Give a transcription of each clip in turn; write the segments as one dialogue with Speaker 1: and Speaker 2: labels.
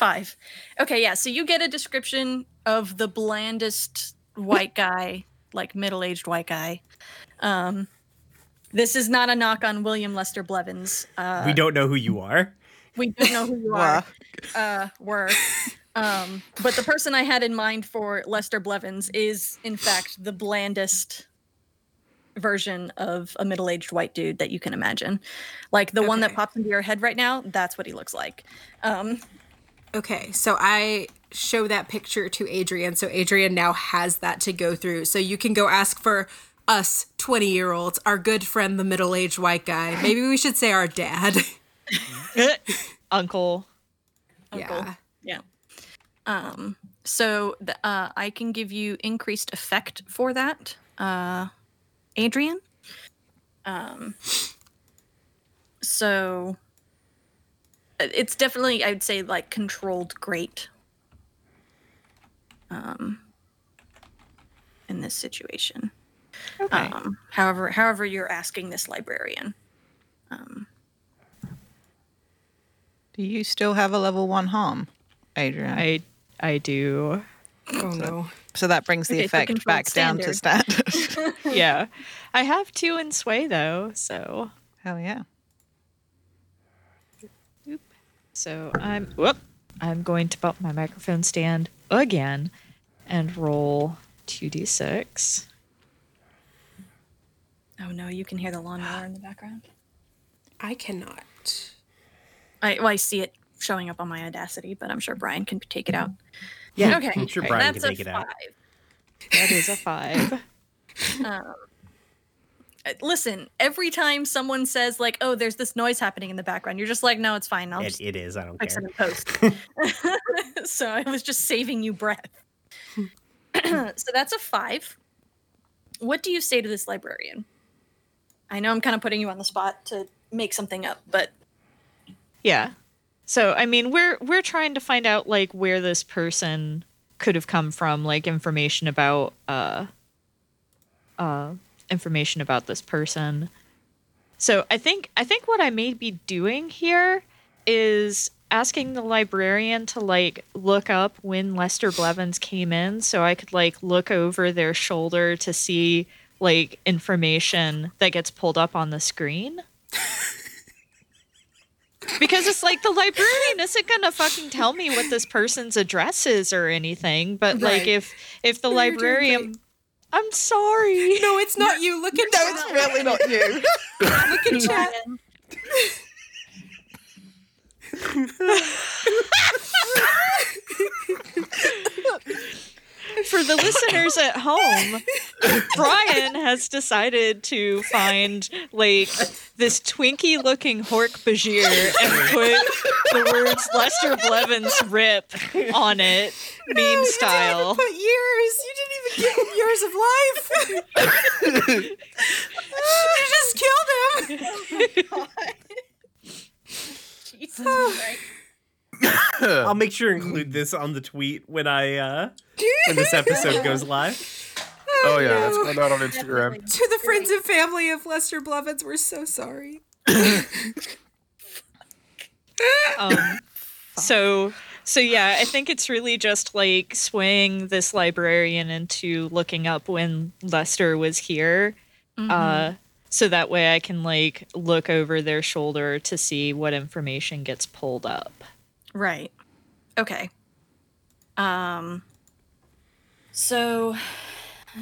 Speaker 1: Huh, a five. Okay, yeah. So you get a description of the blandest white guy, like middle-aged white guy. Um, this is not a knock on William Lester Blevins. Uh,
Speaker 2: we don't know who you are.
Speaker 1: we don't know who you are. Uh, were. Um, but the person I had in mind for Lester Blevins is, in fact, the blandest version of a middle-aged white dude that you can imagine. Like the one that pops into your head right now, that's what he looks like. Um,
Speaker 3: Okay, so I show that picture to Adrian. So Adrian now has that to go through. So you can go ask for us 20 year olds, our good friend, the middle aged white guy. Maybe we should say our dad.
Speaker 4: Uncle.
Speaker 1: Uncle.
Speaker 3: yeah.
Speaker 1: Yeah. Um, so the, uh, I can give you increased effect for that, uh, Adrian. Um, so it's definitely, I would say, like controlled great. Um, in this situation.
Speaker 4: Okay.
Speaker 1: Um, however, however you're asking this librarian. Um,
Speaker 5: Do you still have a level one harm, Adrian?
Speaker 4: I I do.
Speaker 3: Oh no.
Speaker 5: so that brings the
Speaker 1: Okay,
Speaker 5: effect
Speaker 1: controlled
Speaker 5: back down to standard.
Speaker 4: yeah. I have two in sway though, so
Speaker 5: Hell yeah.
Speaker 4: So I'm whoop. I'm going to bump my microphone stand again and roll 2d6.
Speaker 1: oh no, you can hear the lawnmower in the background.
Speaker 3: I cannot.
Speaker 1: I well, I see it showing up on my Audacity, but I'm sure Brian can take it out.
Speaker 4: Yeah.
Speaker 1: Okay.
Speaker 2: I'm sure Brian
Speaker 1: That's
Speaker 2: can
Speaker 1: a
Speaker 2: take it out.
Speaker 1: five.
Speaker 4: That is a 5.
Speaker 1: Um, listen, every time someone says like, "Oh, there's this noise happening in the background," you're just like, "No, it's fine. I'll
Speaker 2: It,
Speaker 1: just
Speaker 2: it is. I don't
Speaker 1: fix
Speaker 2: care.
Speaker 1: it post." so I was just saving you breath. so that's a five. What do you say to this librarian? I know I'm kind of putting you on the spot to make something up, but
Speaker 4: Yeah. So I mean, we're we're trying to find out like where this person could have come from, like information about uh uh information about this person. So I think I think what I may be doing here is asking the librarian to like look up when Lester Blevins came in so I could like look over their shoulder to see like information that gets pulled up on the screen. Because it's like the librarian isn't gonna fucking tell me what this person's address is or anything but like if if the
Speaker 3: No, you're doing
Speaker 4: librarian i'm sorry
Speaker 3: No, it's not you. Look at
Speaker 5: No,
Speaker 3: chat.
Speaker 5: it's really not you.
Speaker 3: Look at chat.
Speaker 4: for the listeners at home brian has decided to find like this twinkie looking hork bajir and put the words lester blevins rip on it meme style
Speaker 3: Put years. You didn't even give him years of life. you just killed him.
Speaker 1: Jesus Christ.
Speaker 2: I'll make sure to include this on the tweet when I uh when this episode goes live.
Speaker 6: Oh yeah,
Speaker 3: no.
Speaker 6: it's going out on Instagram.
Speaker 1: Definitely.
Speaker 3: To the friends and family of Lester Blevins, we're so sorry.
Speaker 4: um so so yeah i think it's really just like swaying this librarian into looking up when lester was here uh so that way i can like look over their shoulder to see what information gets pulled up
Speaker 1: Right. Okay. Um so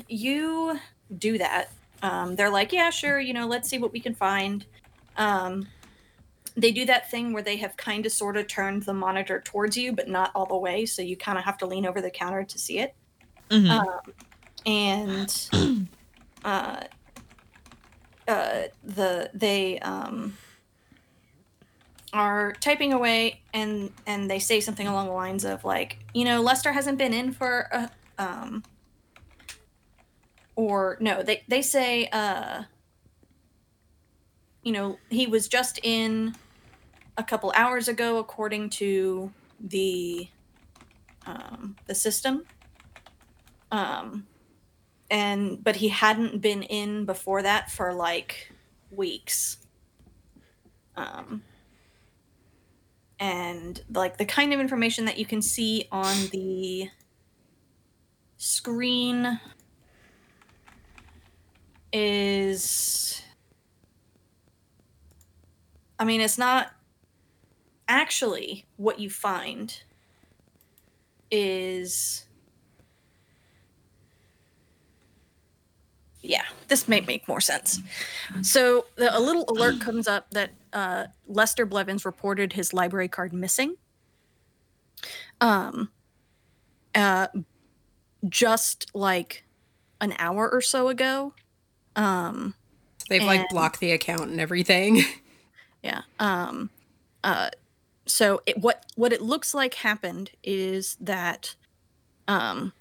Speaker 1: you do that. Um they're like, "Yeah, sure, you know, let's see what we can find." Um they do that thing where they have kind of sort of turned the monitor towards you, but not all the way, so you kind of have to lean over the counter to see it.
Speaker 4: Mhm.
Speaker 1: Um, and uh, uh, the they um, are typing away, and and they say something along the lines of like, you know, Lester hasn't been in for a, um, or no, they they say, uh, you know, he was just in a couple hours ago, according to the um, the system. Um, and but he hadn't been in before that for like weeks. Um, and like the kind of information that you can see on the screen is I mean, it's not actually what you find is yeah this may make more sense so the, a little alert comes up that uh, lester blevins reported his library card missing um uh just like an hour or so ago um
Speaker 3: They've like blocked the account and everything.
Speaker 1: Yeah. Um uh so it, what what it looks like happened is that um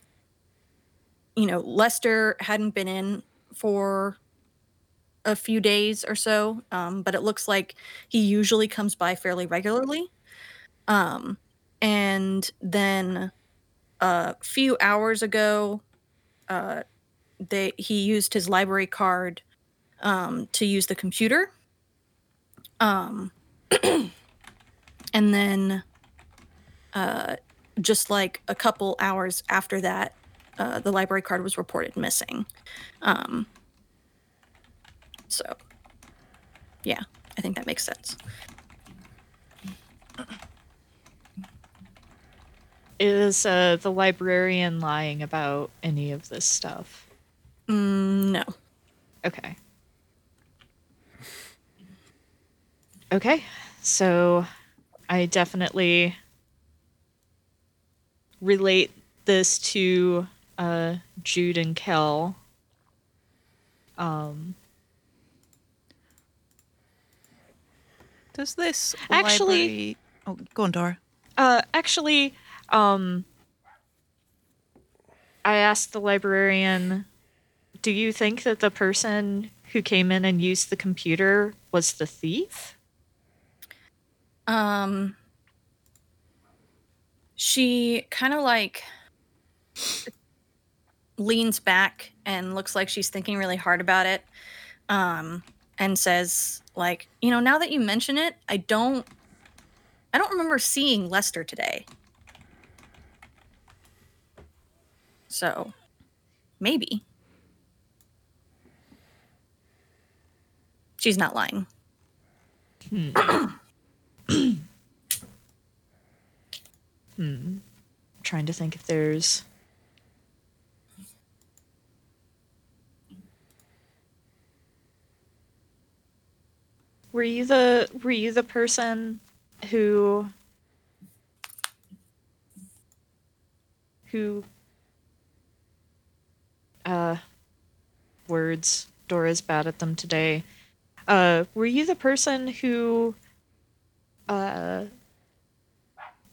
Speaker 1: you know, Lester hadn't been in for a few days or so, um but it looks like he usually comes by fairly regularly. Um and then a few hours ago uh they he used his library card um to use the computer um and then uh just like a couple hours after that uh the library card was reported missing um so yeah i think that makes sense
Speaker 4: Is uh, the librarian lying about any of this stuff?
Speaker 1: mm, no
Speaker 4: Okay. Okay, so I definitely relate this to uh, Jude and Kel. Um,
Speaker 5: Does this
Speaker 4: Actually-
Speaker 5: library- Oh, go on, Dora.
Speaker 4: Uh, actually, um, I asked the librarian, "Do you think that the person who came in and used the computer was the thief?"
Speaker 1: Um, she kind of like leans back and looks like she's thinking really hard about it. Um, and says like, you know, now that you mention it, I don't, I don't remember seeing Lester today. So, maybe. She's not lying. Hmm.
Speaker 4: Trying to think if there's Were you the were you the person who who uh words Dora's bad at them today. Uh were you the person who uh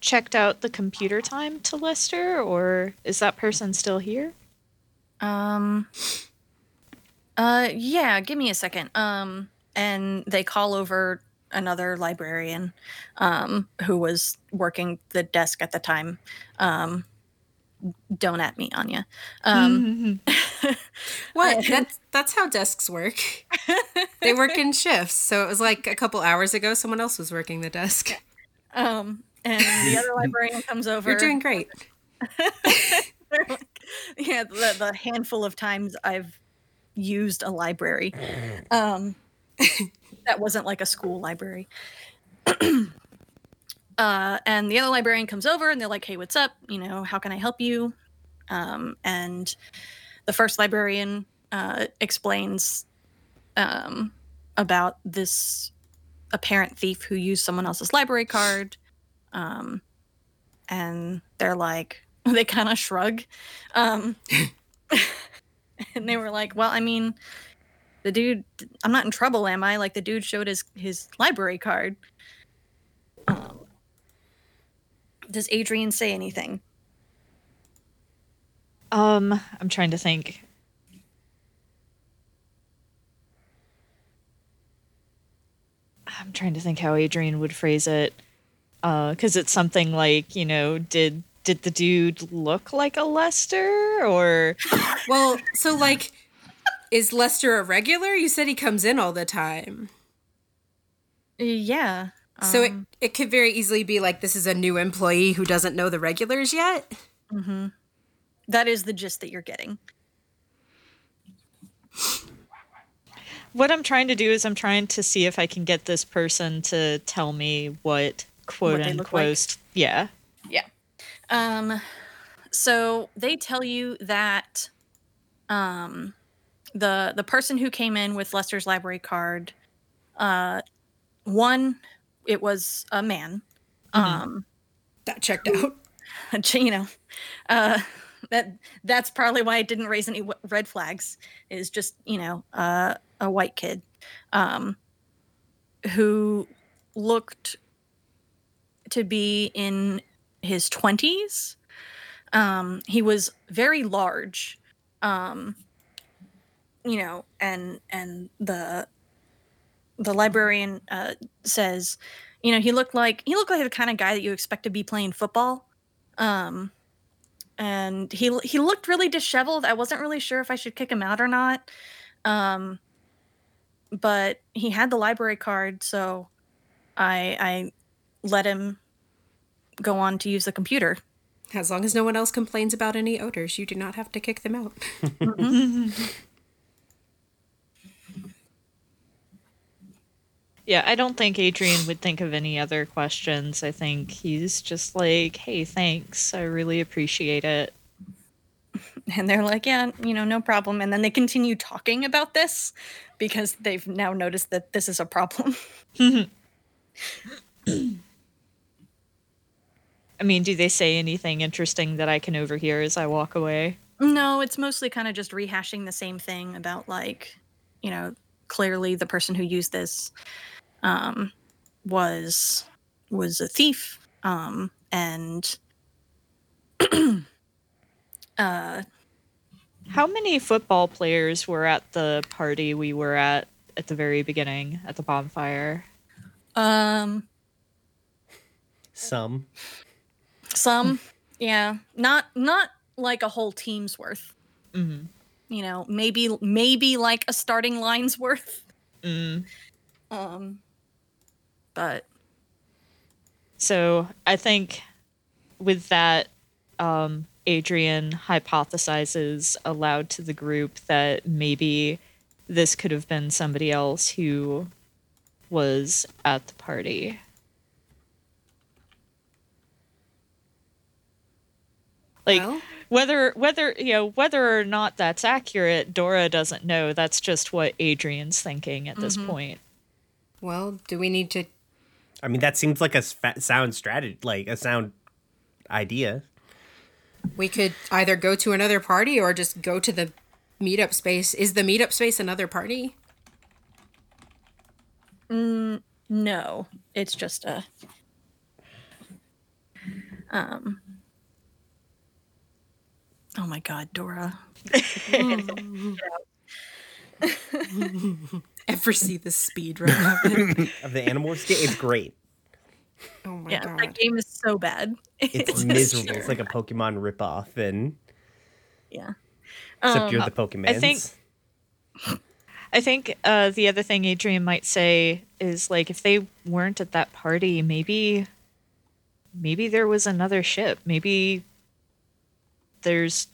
Speaker 4: checked out the computer time to Lester, or is that person still here?
Speaker 1: Um. Uh. Yeah. Give me a second. Um. And they call over another librarian, um, who was working the desk at the time. Um. Don't at me, Anya. Um.
Speaker 3: What? That's that's how desks work. they work in shifts. So it was like a couple hours ago someone else was working the desk.
Speaker 1: um. And the other librarian comes over.
Speaker 3: You're doing great.
Speaker 1: yeah, the, the handful of times I've used a library. Um, that wasn't like a school library. uh, and the other librarian comes over and they're like, hey, what's up? You know, how can I help you? Um, and the first librarian uh, explains um, about this apparent thief who used someone else's library card. Um, and they're like, they kind of shrug. Um, and they were like, well, I mean, the dude, I'm not in trouble, am I? Like, the dude showed his, his library card. Um, does Adrian say anything?
Speaker 4: Um, I'm trying to think. I'm trying to think how Adrian would phrase it. Uh, because it's something like, you know, did did the dude look like a Lester or
Speaker 3: Well, so like is Lester a regular? You said he comes in all the time.
Speaker 1: Yeah.
Speaker 3: So it, it could very easily be like this is a new employee who doesn't know the regulars yet.
Speaker 1: That is the gist that you're getting.
Speaker 4: What I'm trying to do is I'm trying to see if I can get this person to tell me what quote
Speaker 1: What look like?
Speaker 4: unquote. Yeah.
Speaker 1: Yeah. Um so they tell you that um the the person who came in with Lester's library card uh one it was a man. Um
Speaker 3: That checked out.
Speaker 1: you know uh that that's probably why it didn't raise any w- red flags is just you know uh, a white kid um who looked to be in his 20s um he was very large um you know and and the the librarian uh says you know he looked like he looked like the kind of guy that you expect to be playing football. Um and he he looked really disheveled. I wasn't really sure if i should kick him out or not. Um but he had the library card so i i let him go on to use the computer.
Speaker 3: As long as no one else complains about any odors, you do not have to kick them out.
Speaker 4: Yeah, I don't think Adrian would think of any other questions. I think he's just like, hey, thanks. I really appreciate it.
Speaker 1: and they're like yeah you know no problem and then they continue talking about this because they've now noticed that this is a problem
Speaker 4: I mean, do they say anything interesting that I can overhear as I walk away?
Speaker 1: No, it's mostly kind of just rehashing the same thing about like, you know, clearly the person who used this um was was a thief um and uh
Speaker 4: How many football players were at the party we were at at the very beginning at the bonfire?
Speaker 1: um
Speaker 2: Some.
Speaker 1: some yeah, not not like a whole team's worth.
Speaker 4: Mm-hmm.
Speaker 1: You know, maybe maybe like a starting line's worth.
Speaker 4: Mm.
Speaker 1: Um but
Speaker 4: So I think with that, um, Adrian hypothesizes aloud to the group that maybe this could have been somebody else who was at the party. Like
Speaker 3: Well?
Speaker 4: Whether whether you know whether or not that's accurate, Dora doesn't know. That's just what Adrian's thinking at this point.
Speaker 3: Well, do we need to?
Speaker 2: I mean, that seems like a sfa- sound strategy, like a sound idea.
Speaker 3: We could either go to another party or just go to the meetup space. Is the meetup space another party?
Speaker 1: no, it's just a um Oh my god, Dora.
Speaker 3: Ever see the speed run of it?
Speaker 2: Of the animal game, it's great.
Speaker 3: Oh my
Speaker 1: Yeah,
Speaker 3: god!
Speaker 1: that game is so bad.
Speaker 2: It's
Speaker 1: just-
Speaker 2: miserable. It's like a Pokemon ripoff, and
Speaker 1: yeah.
Speaker 2: except
Speaker 1: Um,
Speaker 2: you're the Pokemon.
Speaker 4: I think- I think uh, the other thing Adrian might say is like if they weren't at that party, maybe maybe there was another ship. Maybe there's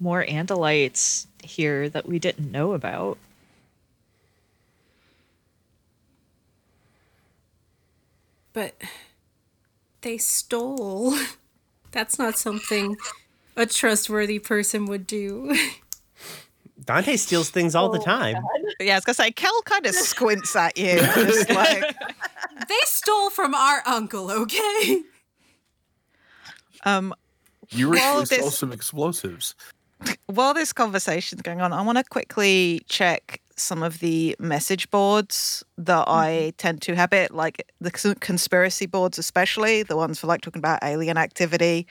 Speaker 4: more Andalites here that we didn't know about.
Speaker 3: but they stole. That's not something a trustworthy person would do.
Speaker 2: Dante steals things all the
Speaker 1: Oh,
Speaker 2: time.
Speaker 5: Yeah, I was gonna say, Kel kind of squints at you, just like,
Speaker 3: they stole from our uncle, okay?
Speaker 5: um,
Speaker 6: You
Speaker 5: Well,
Speaker 6: recently stole
Speaker 5: this-
Speaker 6: some explosives.
Speaker 5: while this conversation's going on, I want to quickly check some of the message boards that I tend to habit, like the conspiracy boards, especially the ones for like talking about alien activity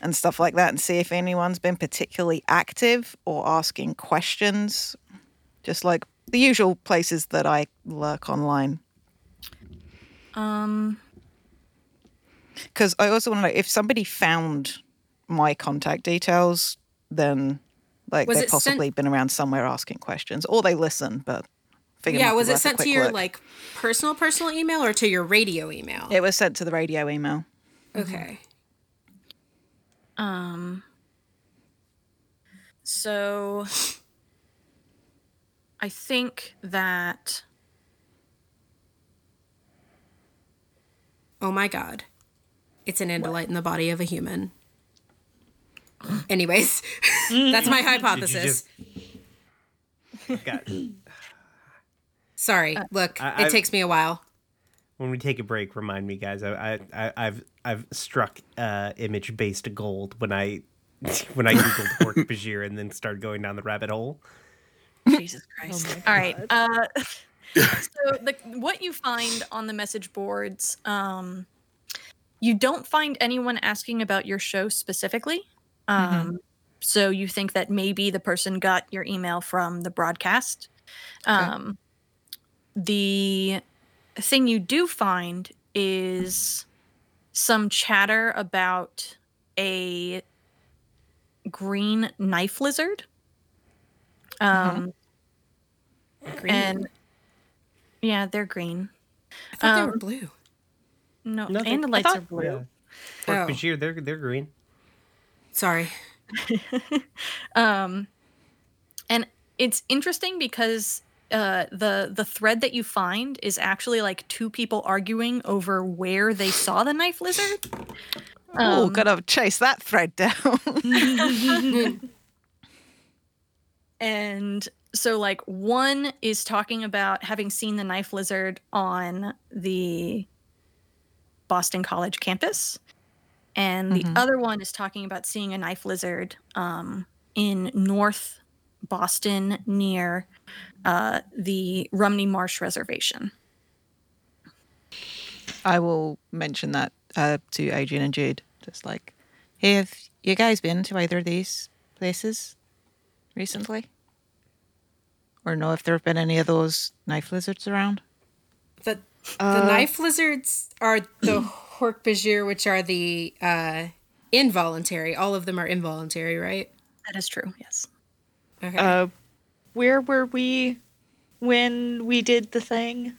Speaker 5: and stuff like that, and see if anyone's been particularly active or asking questions. Just like the usual places that I lurk online.
Speaker 1: Um
Speaker 5: Because I also want to know if somebody found my contact details, then like
Speaker 3: Was
Speaker 5: they've
Speaker 3: it sent-
Speaker 5: possibly been around somewhere asking questions, or they listen, but think
Speaker 3: yeah, was it sent to your
Speaker 5: look.
Speaker 3: like personal personal email or to your radio email?
Speaker 5: It was sent to the radio email.
Speaker 3: okay.
Speaker 1: Um. So, I think that
Speaker 3: Oh my god. It's an andalite in the body of a human. Anyways, that's my hypothesis.
Speaker 2: just- Got,
Speaker 3: Sorry. Look,
Speaker 2: I-
Speaker 3: it
Speaker 2: I've-
Speaker 3: takes me a while.
Speaker 2: when we take a break, remind me, guys. I, I, I I've I've struck uh, image based gold when I when I googled Hork Bajir and then started going down the rabbit hole.
Speaker 1: Jesus Christ. All right. Uh, so the, what you find on the message boards, um, you don't find anyone asking about your show specifically. Um, So you think that maybe the person got your email from the broadcast. Um, the thing you do find is some chatter about a green knife lizard. Um,
Speaker 3: Green.
Speaker 1: and yeah, they're green.
Speaker 3: I thought they
Speaker 1: um,
Speaker 3: were blue.
Speaker 1: No,
Speaker 2: No, they-
Speaker 1: and the
Speaker 2: I
Speaker 1: lights
Speaker 4: thought-
Speaker 1: are blue.
Speaker 2: Yeah. Hork
Speaker 3: Oh.
Speaker 2: Bajir, they're they're green.
Speaker 3: Sorry.
Speaker 1: Um, and it's interesting because uh, the the thread that you find is actually like two people arguing over where they saw the knife lizard.
Speaker 5: oh,
Speaker 1: Um,
Speaker 5: gotta chase that thread down.
Speaker 1: And so, like, one is talking about having seen the knife lizard on the Boston College campus. And the other one is talking about seeing a knife lizard um, in North Boston near uh, the Rumney Marsh Reservation.
Speaker 5: I will mention that uh, to Adrian and Jude. Just like, hey, have you guys been to either of these places recently? Or know if there have been any of those knife lizards around?
Speaker 3: The the knife lizards are the Hork-Bajir, which are the uh, involuntary. All of them are involuntary, right?
Speaker 1: That is true, yes.
Speaker 3: Okay.
Speaker 4: Uh, where were we when we did the thing?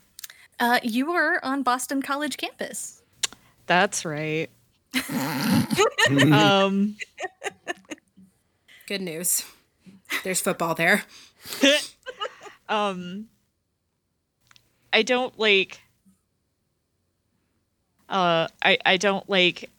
Speaker 1: Uh, you were on Boston College campus.
Speaker 4: That's right. um,
Speaker 3: Good news. There's football there.
Speaker 4: um, I don't like. Uh, I I don't like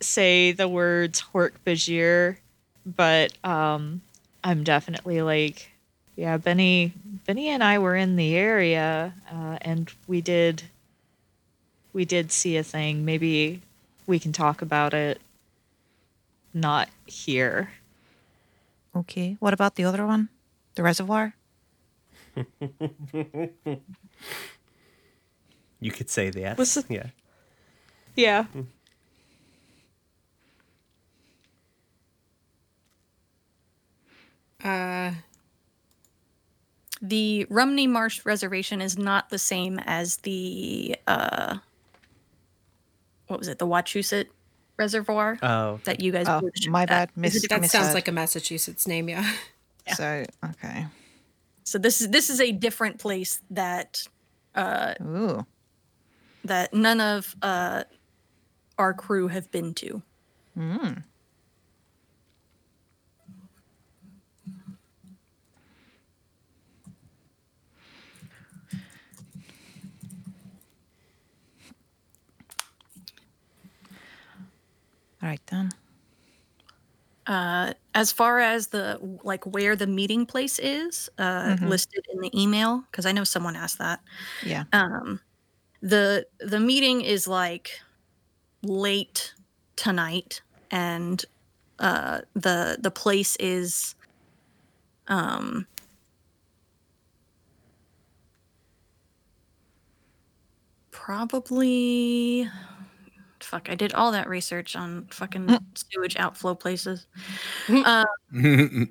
Speaker 4: say the words Hork Bajir, but um, I'm definitely like, yeah, Benny, Benny and I were in the area, uh, and we did, we did see a thing. Maybe we can talk about it. Not here.
Speaker 5: Okay. What about the other one? The reservoir?
Speaker 2: You could say that.
Speaker 4: Was it-
Speaker 2: yeah.
Speaker 4: Yeah.
Speaker 3: Uh,
Speaker 1: The Rumney Marsh Reservation is not the same as the uh what was it, the Wachusett Reservoir
Speaker 2: Oh,
Speaker 1: that you guys
Speaker 5: Oh,
Speaker 1: blew the ship
Speaker 5: my bad.
Speaker 1: Is it
Speaker 5: Miss-
Speaker 1: different?
Speaker 3: that sounds
Speaker 5: misheard.
Speaker 3: like a Massachusetts name, yeah.
Speaker 5: So, okay.
Speaker 1: So this is this is a different place that uh
Speaker 5: Ooh.
Speaker 1: That none of uh our crew have been to.
Speaker 5: All right, then.
Speaker 1: Uh, as far as the like where the meeting place is uh, listed in the email, because I know someone asked that.
Speaker 5: Yeah.
Speaker 1: Um, the the meeting is like late tonight, and uh, the the place is um, probably fuck i did all that research on fucking sewage outflow places. Uh,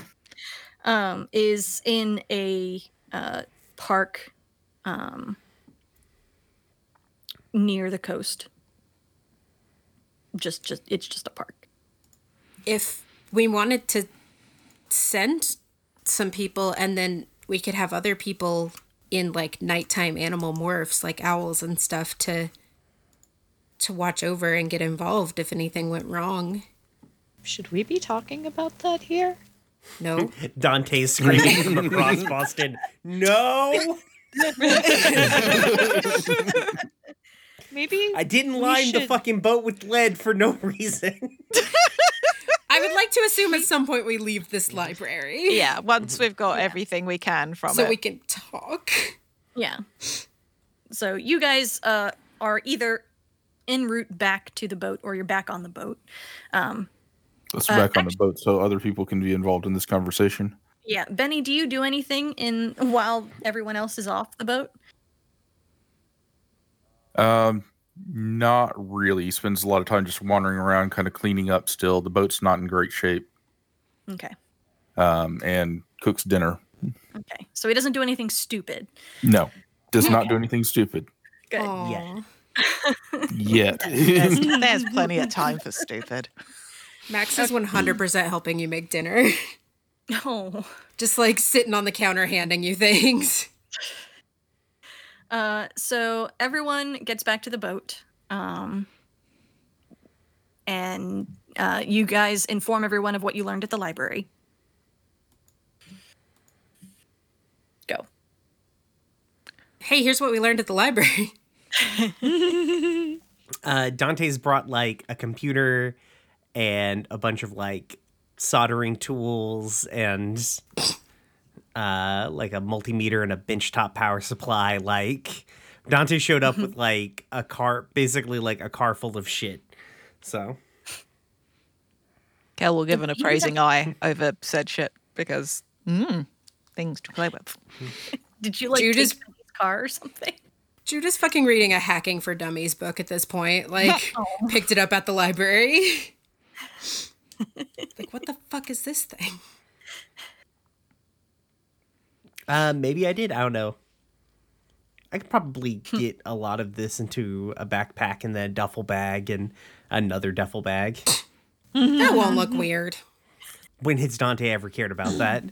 Speaker 1: um, is in a uh, park um, near the coast just just it's just a park
Speaker 3: if we wanted to send some people and then we could have other people in like nighttime animal morphs like owls and stuff to to watch over and get involved if anything went wrong.
Speaker 4: Should we be talking about that here?
Speaker 3: No.
Speaker 2: Dante's screaming from across Boston. No,
Speaker 4: Maybe
Speaker 2: I didn't
Speaker 4: We
Speaker 2: line the fucking boat with lead for no reason.
Speaker 3: I would like to assume at some point we leave this library.
Speaker 5: Yeah, once we've got everything we can from
Speaker 3: So
Speaker 5: it.
Speaker 3: we can talk.
Speaker 1: Yeah. So you guys uh, are either en route back to the boat or you're back on the boat. Um,
Speaker 6: Let's
Speaker 1: Uh,
Speaker 6: back on the boat so other people can be involved in this conversation.
Speaker 1: yeah, Benny, do you do anything in while everyone else is off the boat?
Speaker 6: Um, not really. He spends a lot of time just wandering around, kind of cleaning up. Still, the boat's not in great shape.
Speaker 1: Okay.
Speaker 6: Um, and cooks dinner.
Speaker 1: Okay. So he doesn't do anything stupid.
Speaker 6: No, does not do anything stupid
Speaker 1: Good.
Speaker 3: Aw.
Speaker 6: yet.
Speaker 5: there's, there's plenty of time for stupid.
Speaker 3: Max is 100% helping you make dinner.
Speaker 1: Oh.
Speaker 3: Just like sitting on the counter handing you things.
Speaker 1: Uh, so everyone gets back to the boat. Um, and uh, you guys inform everyone of what you learned at the library. Go.
Speaker 3: Hey, here's what we learned at the library.
Speaker 2: uh, Dante's brought like a computer and a bunch of like soldering tools and uh, like a multimeter and a benchtop power supply. Like Dante showed up with like a car, basically like a car full of shit. So
Speaker 5: Kel will give an appraising eye over said shit because mm, things to play with.
Speaker 1: Did you like
Speaker 3: Jude
Speaker 1: take
Speaker 3: is-
Speaker 1: somebody's car or something?
Speaker 3: Judas fucking reading a Hacking for Dummies book at this point. Like, picked it up at the library. like, what the fuck is this thing?
Speaker 2: Uh, maybe I did. I don't know. I could probably get a lot of this into a backpack and then a duffel bag and another duffel bag.
Speaker 3: That won't look weird.
Speaker 2: When has Dante ever cared about that?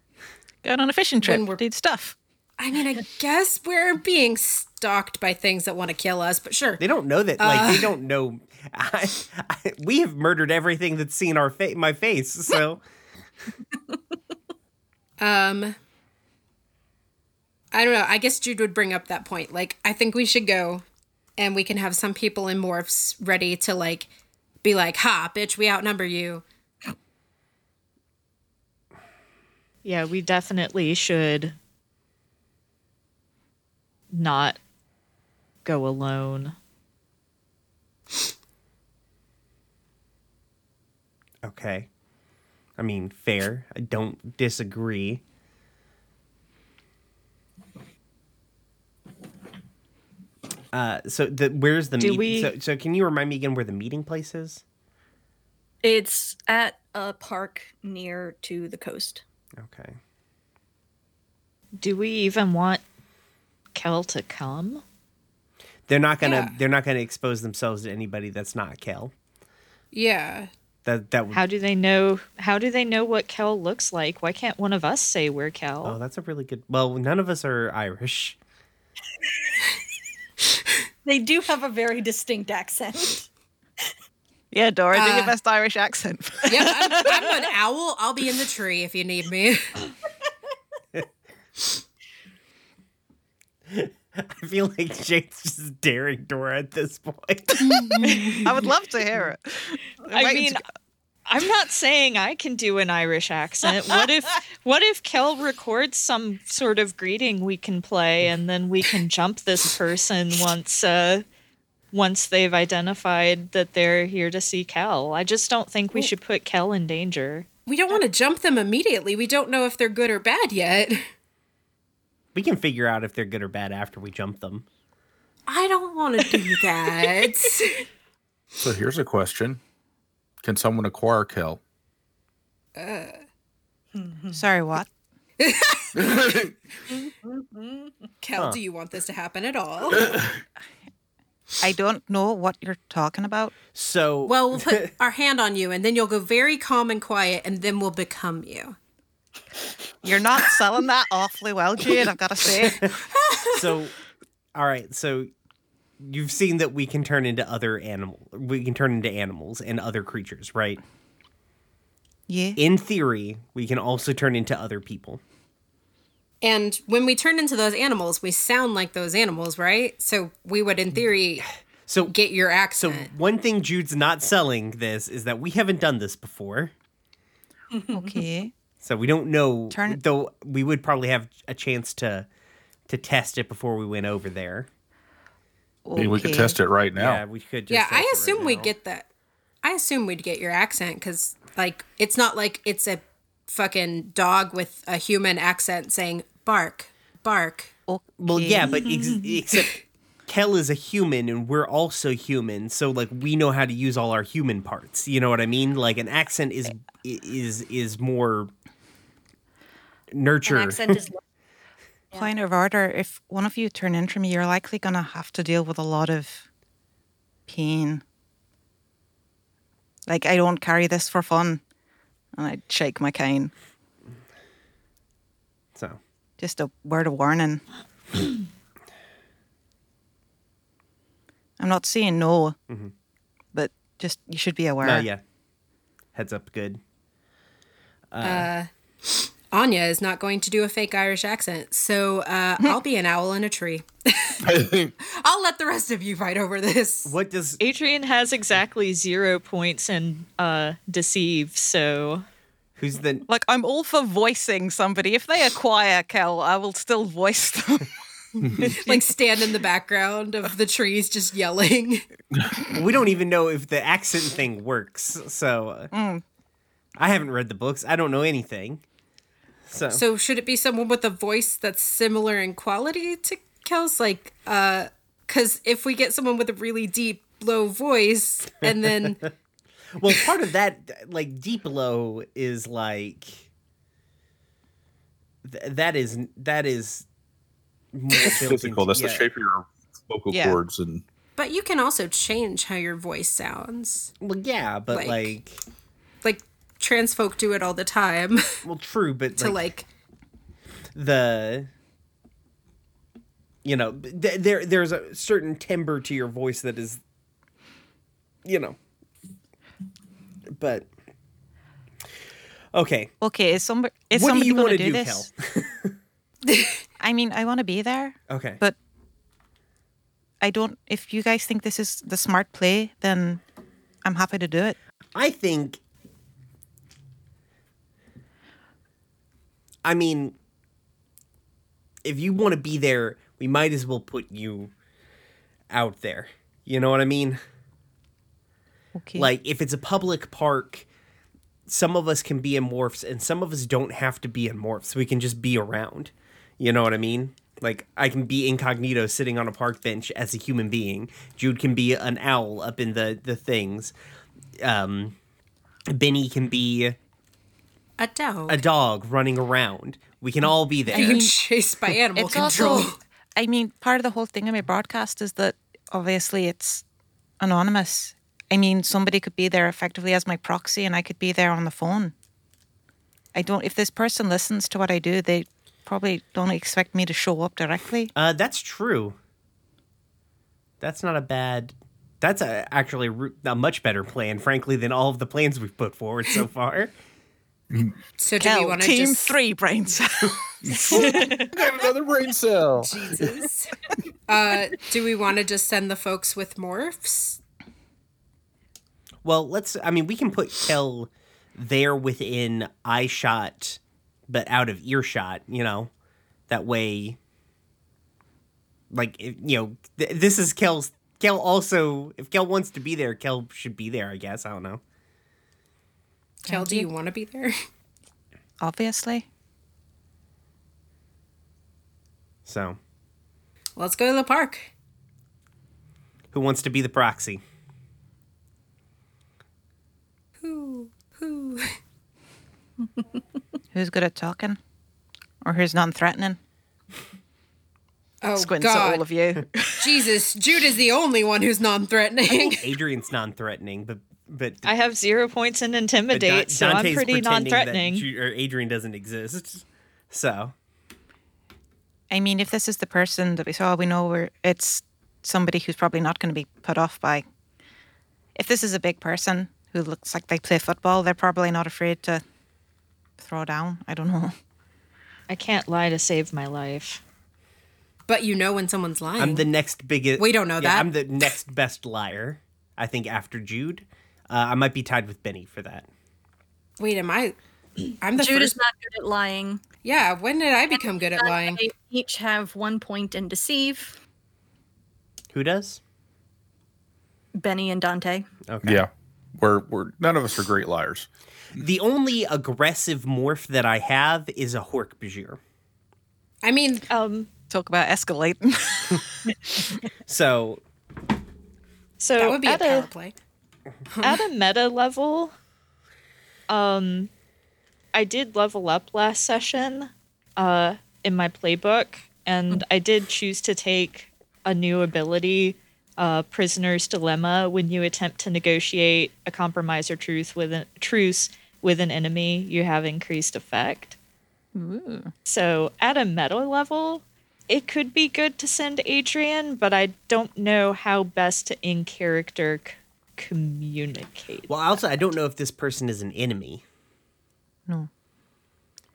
Speaker 5: Going on a fishing trip,
Speaker 3: When we're-
Speaker 5: need stuff.
Speaker 3: I mean, I guess we're being stalked by things that want to kill us, but sure.
Speaker 2: They don't know that. Like they don't know. I, I, we have murdered everything that's seen our fa- my face. So
Speaker 3: Um, I don't know. I guess Jude would bring up that point. Like, I think we should go, and we can have some people in morphs ready to like be like, "Ha, bitch, we outnumber you."
Speaker 4: Yeah, we definitely should not go alone.
Speaker 2: okay. I mean, fair. I don't disagree. Uh, so the where's the
Speaker 4: Do
Speaker 2: meet-
Speaker 4: we-
Speaker 2: So, so can you remind me again where the meeting place is?
Speaker 1: It's at a park near to the coast.
Speaker 2: Okay.
Speaker 4: Do we even want Kel to come?
Speaker 2: They're not gonna.
Speaker 3: Yeah.
Speaker 2: They're not gonna expose themselves to anybody that's not Kel.
Speaker 3: Yeah.
Speaker 2: That that would.
Speaker 4: How do they know how do they know what Kel looks like? Why can't one of us say we're Kel?
Speaker 2: oh, that's a really good. Well, none of us are Irish.
Speaker 1: They do have a very distinct accent.
Speaker 5: Yeah, Dora, do
Speaker 3: Uh,
Speaker 5: your best Irish accent.
Speaker 3: Yeah, I'm, I'm an owl. I'll be in the tree if you need me.
Speaker 2: I feel like Jake's just daring Dora at this point.
Speaker 5: I would love to hear it.
Speaker 4: I
Speaker 5: Waiting
Speaker 4: mean,
Speaker 5: to-
Speaker 4: I'm not saying I can do an Irish accent. What if what if Kel records some sort of greeting we can play and then we can jump this person once uh once they've identified that they're here to see Kel. I just don't think we should put Kel in danger.
Speaker 3: We don't want to jump them immediately. We don't know if they're good or bad yet.
Speaker 2: we can figure out if they're good or bad after we jump them.
Speaker 3: I don't want to do that.
Speaker 6: So here's a question: Can someone acquire Kel?
Speaker 5: Uh, sorry, what?
Speaker 3: Kel, do you want this to happen at all?
Speaker 5: I don't know what you're talking about.
Speaker 2: So
Speaker 3: Well, we'll put our hand on you, and then you'll go very calm and quiet, and then we'll become you.
Speaker 5: You're not selling that awfully well, Jade, I've got to say.
Speaker 2: so all right so you've seen that we can turn into other animal we can turn into animals and other creatures right
Speaker 5: Yeah.
Speaker 2: in theory we can also turn into other people
Speaker 3: And when we turn into those animals, we sound like those animals, right? So we would, in theory,
Speaker 2: so
Speaker 3: get your accent.
Speaker 2: so one thing jude's not selling this is that we haven't done this before
Speaker 5: Okay.
Speaker 2: so we don't know
Speaker 5: Turn-
Speaker 2: though we would probably have a chance to to test it before we went over there
Speaker 6: Maybe we could test it right now.
Speaker 2: yeah we could just
Speaker 3: yeah, I
Speaker 2: it right
Speaker 3: assume we'd get that. I assume we'd get your accent because, like, it's not like it's a fucking dog with a human accent saying bark, bark.
Speaker 2: Oh, well, yeah, but ex- except Kel is a human and we're also human, so like we know how to use all our human parts. You know what I mean? Like an accent is is is more nurture.
Speaker 1: An accent is
Speaker 5: Point of order if one of you turn in for me, you're likely going to have to deal with a lot of pain. Like, I don't carry this for fun. And I'd shake my cane.
Speaker 2: So
Speaker 5: Just a word of warning. I'm not saying no, mm-hmm. but just you should be aware.
Speaker 2: no, yeah, heads up, good.
Speaker 3: Uh, uh, Anya is not going to do a fake Irish accent, so uh, I'll be an owl in a tree.
Speaker 6: I think
Speaker 3: I'll let the rest of you fight over this.
Speaker 2: What does
Speaker 4: Adrian has exactly zero points in uh, deceive, so
Speaker 2: who's the
Speaker 5: Like I'm all for voicing somebody. If they acquire Kel, I will still voice them.
Speaker 3: Like stand in the background of the trees, just yelling.
Speaker 2: we don't even know if the accent thing works. So uh, I haven't read the books. I don't know anything. So,
Speaker 3: So should it be someone with a voice that's similar in quality to Kel's? Like, uh, because if we get someone with a really deep, low voice, and then
Speaker 2: well, part of that like deep low is like th- that is that is more
Speaker 6: physical.
Speaker 2: into-
Speaker 6: That's the shape of your vocal
Speaker 5: Yeah.
Speaker 6: cords and
Speaker 3: but you can also change how your voice sounds.
Speaker 2: Well, yeah, but
Speaker 3: Like-
Speaker 2: like,
Speaker 3: Like trans folk do it all the time
Speaker 2: well, true, but
Speaker 3: to
Speaker 2: like,
Speaker 3: like
Speaker 2: the you know th- there there's a certain timbre to your voice that is you know but okay
Speaker 5: Okay, is somebody is
Speaker 2: what do
Speaker 5: somebody
Speaker 2: you
Speaker 5: going
Speaker 2: want
Speaker 5: to
Speaker 2: to
Speaker 5: do,
Speaker 2: do
Speaker 5: this? I mean, I want to be there,
Speaker 2: okay
Speaker 5: but I don't. If you guys think this is the smart play, then I'm happy to do it.
Speaker 2: i think i mean if you want to be there we might as well put you out there you know what i mean
Speaker 5: Okay.
Speaker 2: Like if it's a public park, some of us can be in morphs and some of us don't have to be in morphs. We can just be around. You know what I mean? Like I can be incognito sitting on a park bench as a human being. Jude can be an owl up in the the things. Um Benny can be
Speaker 3: a dog.
Speaker 2: a dog running around. We can all be there.
Speaker 3: being chased by animal
Speaker 5: it's
Speaker 3: control.
Speaker 5: also. I mean, part of the whole thing of my broadcast is that obviously it's anonymous. I mean, somebody could be there effectively as my proxy, and I could be there on the phone. I don't. If this person listens to what I do, they probably don't expect me to show up directly.
Speaker 2: Uh, that's true. That's not a bad. That's a, actually ru- a much better plan, frankly, than all of the plans we've put forward so far.
Speaker 3: So do we want to
Speaker 5: team
Speaker 3: just
Speaker 5: three brain cells.
Speaker 6: another brain cell.
Speaker 3: Jesus. uh, do we want to just send the folks with morphs?
Speaker 2: Well, let's. I mean, we can put Kel there within eye shot, but out of earshot. You know, that way. Like you know, th- this is Kel's. Kel also, if Kel wants to be there, Kel should be there. I guess I don't know.
Speaker 3: Kel, do you want to be there?
Speaker 5: Obviously,
Speaker 2: So,
Speaker 3: Let's go to the park.
Speaker 2: who wants to be the proxy?
Speaker 3: Who? Who?
Speaker 5: who's good at talking, or who's non-threatening?
Speaker 3: Oh
Speaker 5: Squints at
Speaker 3: God!
Speaker 5: all of you.
Speaker 3: Jesus, Jude is the only one who's non-threatening.
Speaker 2: Adrian's non-threatening, but but
Speaker 4: I have zero points in intimidate,
Speaker 2: Da-
Speaker 4: so I'm pretty non-threatening.
Speaker 2: Ju- or Adrian doesn't exist. So
Speaker 5: I mean, if this is the person that we saw, we know we're, it's somebody who's probably not going to be put off by. If this is a big person who looks like they play football, they're probably not afraid to throw down. I don't know.
Speaker 4: I can't lie to save my life.
Speaker 3: But you know when someone's lying.
Speaker 2: I'm the next biggest.
Speaker 3: We don't know
Speaker 2: yeah,
Speaker 3: that.
Speaker 2: I'm the next best liar. I think after Jude, uh, I might be tied with Benny for that.
Speaker 3: Wait, am I? I'm the
Speaker 1: Jude
Speaker 3: first.
Speaker 1: is not good at lying.
Speaker 3: Yeah, when did I become good at lying?
Speaker 1: They each have one point in deceive.
Speaker 2: Who does?
Speaker 1: Benny and Dante.
Speaker 2: Okay.
Speaker 6: Yeah. We're we're none of us are great liars.
Speaker 2: The only aggressive morph that I have is a Hork Bajir.
Speaker 3: I mean,
Speaker 4: Um,
Speaker 5: Talk about escalating.
Speaker 2: So
Speaker 4: so
Speaker 3: that would be a
Speaker 4: at
Speaker 3: power
Speaker 4: a
Speaker 3: play.
Speaker 4: at a meta level, um, I did level up last session, uh, in my playbook, and I did choose to take a new ability, uh, Prisoner's Dilemma. When you attempt to negotiate a compromise or truth with an truce with an enemy, you have increased effect. Ooh. So at a meta level, it could be good to send Adrian, but I don't know how best to in character communicate.
Speaker 2: Well, also, I don't know if this person is an enemy.
Speaker 5: No.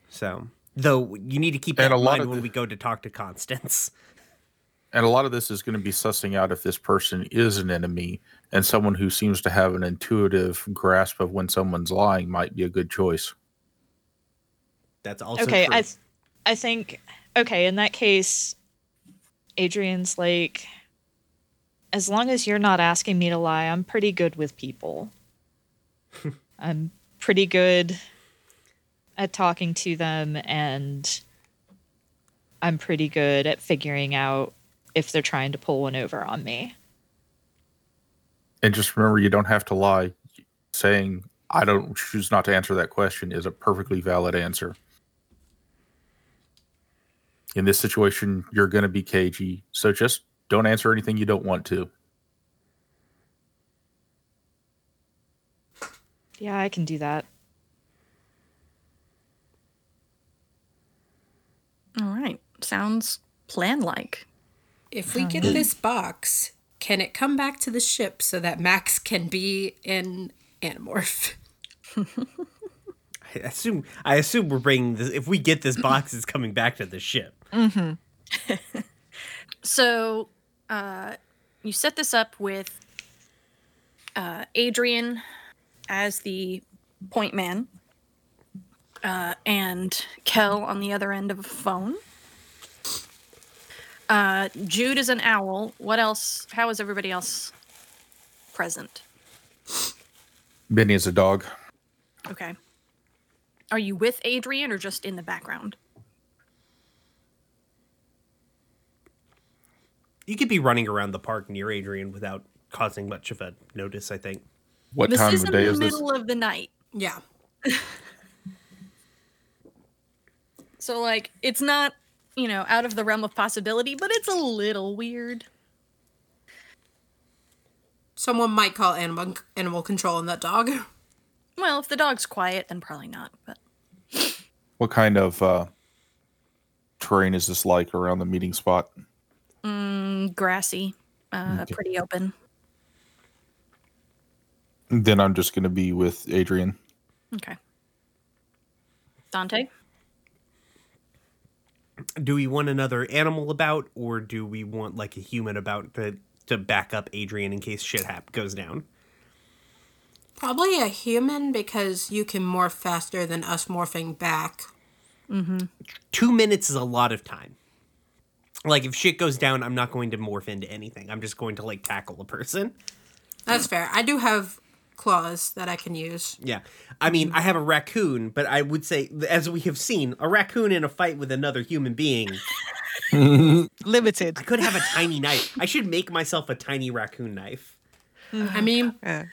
Speaker 2: So, though, you need to keep
Speaker 6: And
Speaker 2: that
Speaker 6: a
Speaker 2: in
Speaker 6: lot
Speaker 2: mind
Speaker 6: of
Speaker 2: when
Speaker 6: the-
Speaker 2: we go to talk to Constance.
Speaker 6: And a lot of this is going to be sussing out if this person is an enemy and someone who seems to have an intuitive grasp of when someone's lying might be a good choice.
Speaker 2: That's also
Speaker 4: okay,
Speaker 2: true.
Speaker 4: I, th- I think okay. In that case, Adrian's like, as long as you're not asking me to lie, I'm pretty good with people. I'm pretty good at talking to them, and I'm pretty good at figuring out if they're trying to pull one over on me.
Speaker 6: And just remember, you don't have to lie. Saying, I don't choose not to answer that question is a perfectly valid answer. In this situation, you're going to be cagey. So just don't answer anything you don't want to.
Speaker 4: Yeah, I can do that.
Speaker 1: All right. Sounds plan like.
Speaker 3: If we get this box, can it come back to the ship so that Max can be in Animorph?
Speaker 2: I assume I assume we're bringing this. If we get this box, it's coming back to the ship. Mhm.
Speaker 1: So, uh, you set this up with uh, Adrian as the point man, uh, and Kel on the other end of a phone. Uh, Jude is an owl. What else? How is everybody else present?
Speaker 6: Benny is a dog.
Speaker 1: Okay. Are you with Adrian or just in the background?
Speaker 2: You could be running around the park near Adrian without causing much of a notice. I think.
Speaker 6: What
Speaker 1: this
Speaker 6: time
Speaker 1: is
Speaker 6: of
Speaker 1: in
Speaker 6: day
Speaker 1: the
Speaker 6: is this?
Speaker 1: middle of the night.
Speaker 3: Yeah.
Speaker 1: So like it's not, you know, out of the realm of possibility, but it's a little weird.
Speaker 3: Someone might call animal animal control on that dog.
Speaker 1: Well, if the dog's quiet, then probably not. But
Speaker 6: What kind of uh, terrain is this like around the meeting spot?
Speaker 1: Mm, grassy, uh, pretty open.
Speaker 6: Then I'm just going to be with Adrian.
Speaker 1: Okay. Dante.
Speaker 2: Do we want another animal about, or do we want like a human about to to back up Adrian in case shit hap goes down?
Speaker 3: Probably a human because you can morph faster than us morphing back.
Speaker 2: Two minutes is a lot of time. Like if shit goes down, I'm not going to morph into anything. I'm just going to like tackle a person.
Speaker 3: That's fair. I do have claws that I can use.
Speaker 2: Yeah. I mean, I have a raccoon, but I would say, as we have seen, a raccoon in a fight with another human being,
Speaker 5: Limited.
Speaker 2: I could have a tiny knife. I should make myself a tiny raccoon knife.
Speaker 3: I mean,
Speaker 5: Yeah.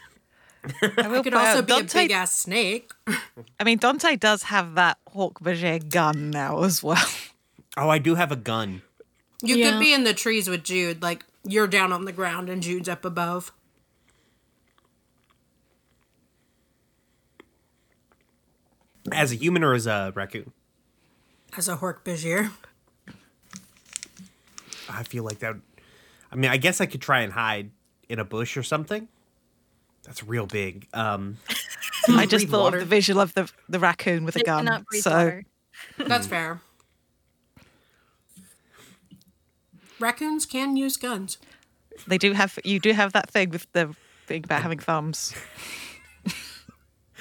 Speaker 5: I will
Speaker 3: could also
Speaker 5: out-
Speaker 3: be a big ass snake.
Speaker 5: I mean, Dante does have that Hawk Bajet gun now as well.
Speaker 2: Oh, I do have a gun.
Speaker 3: You
Speaker 1: yeah.
Speaker 3: could be in the trees with Jude, like you're down on the ground and Jude's up above.
Speaker 2: As a human or as a raccoon?
Speaker 3: As a hork-bajir.
Speaker 2: I feel like that. I mean, I guess I could try and hide in a bush or something. That's real big. Um,
Speaker 5: I just thought
Speaker 2: water.
Speaker 5: the visual of the the raccoon with a gun. So
Speaker 3: that's fair. Raccoons can use guns.
Speaker 5: they do have you do have that thing with the thing about having thumbs.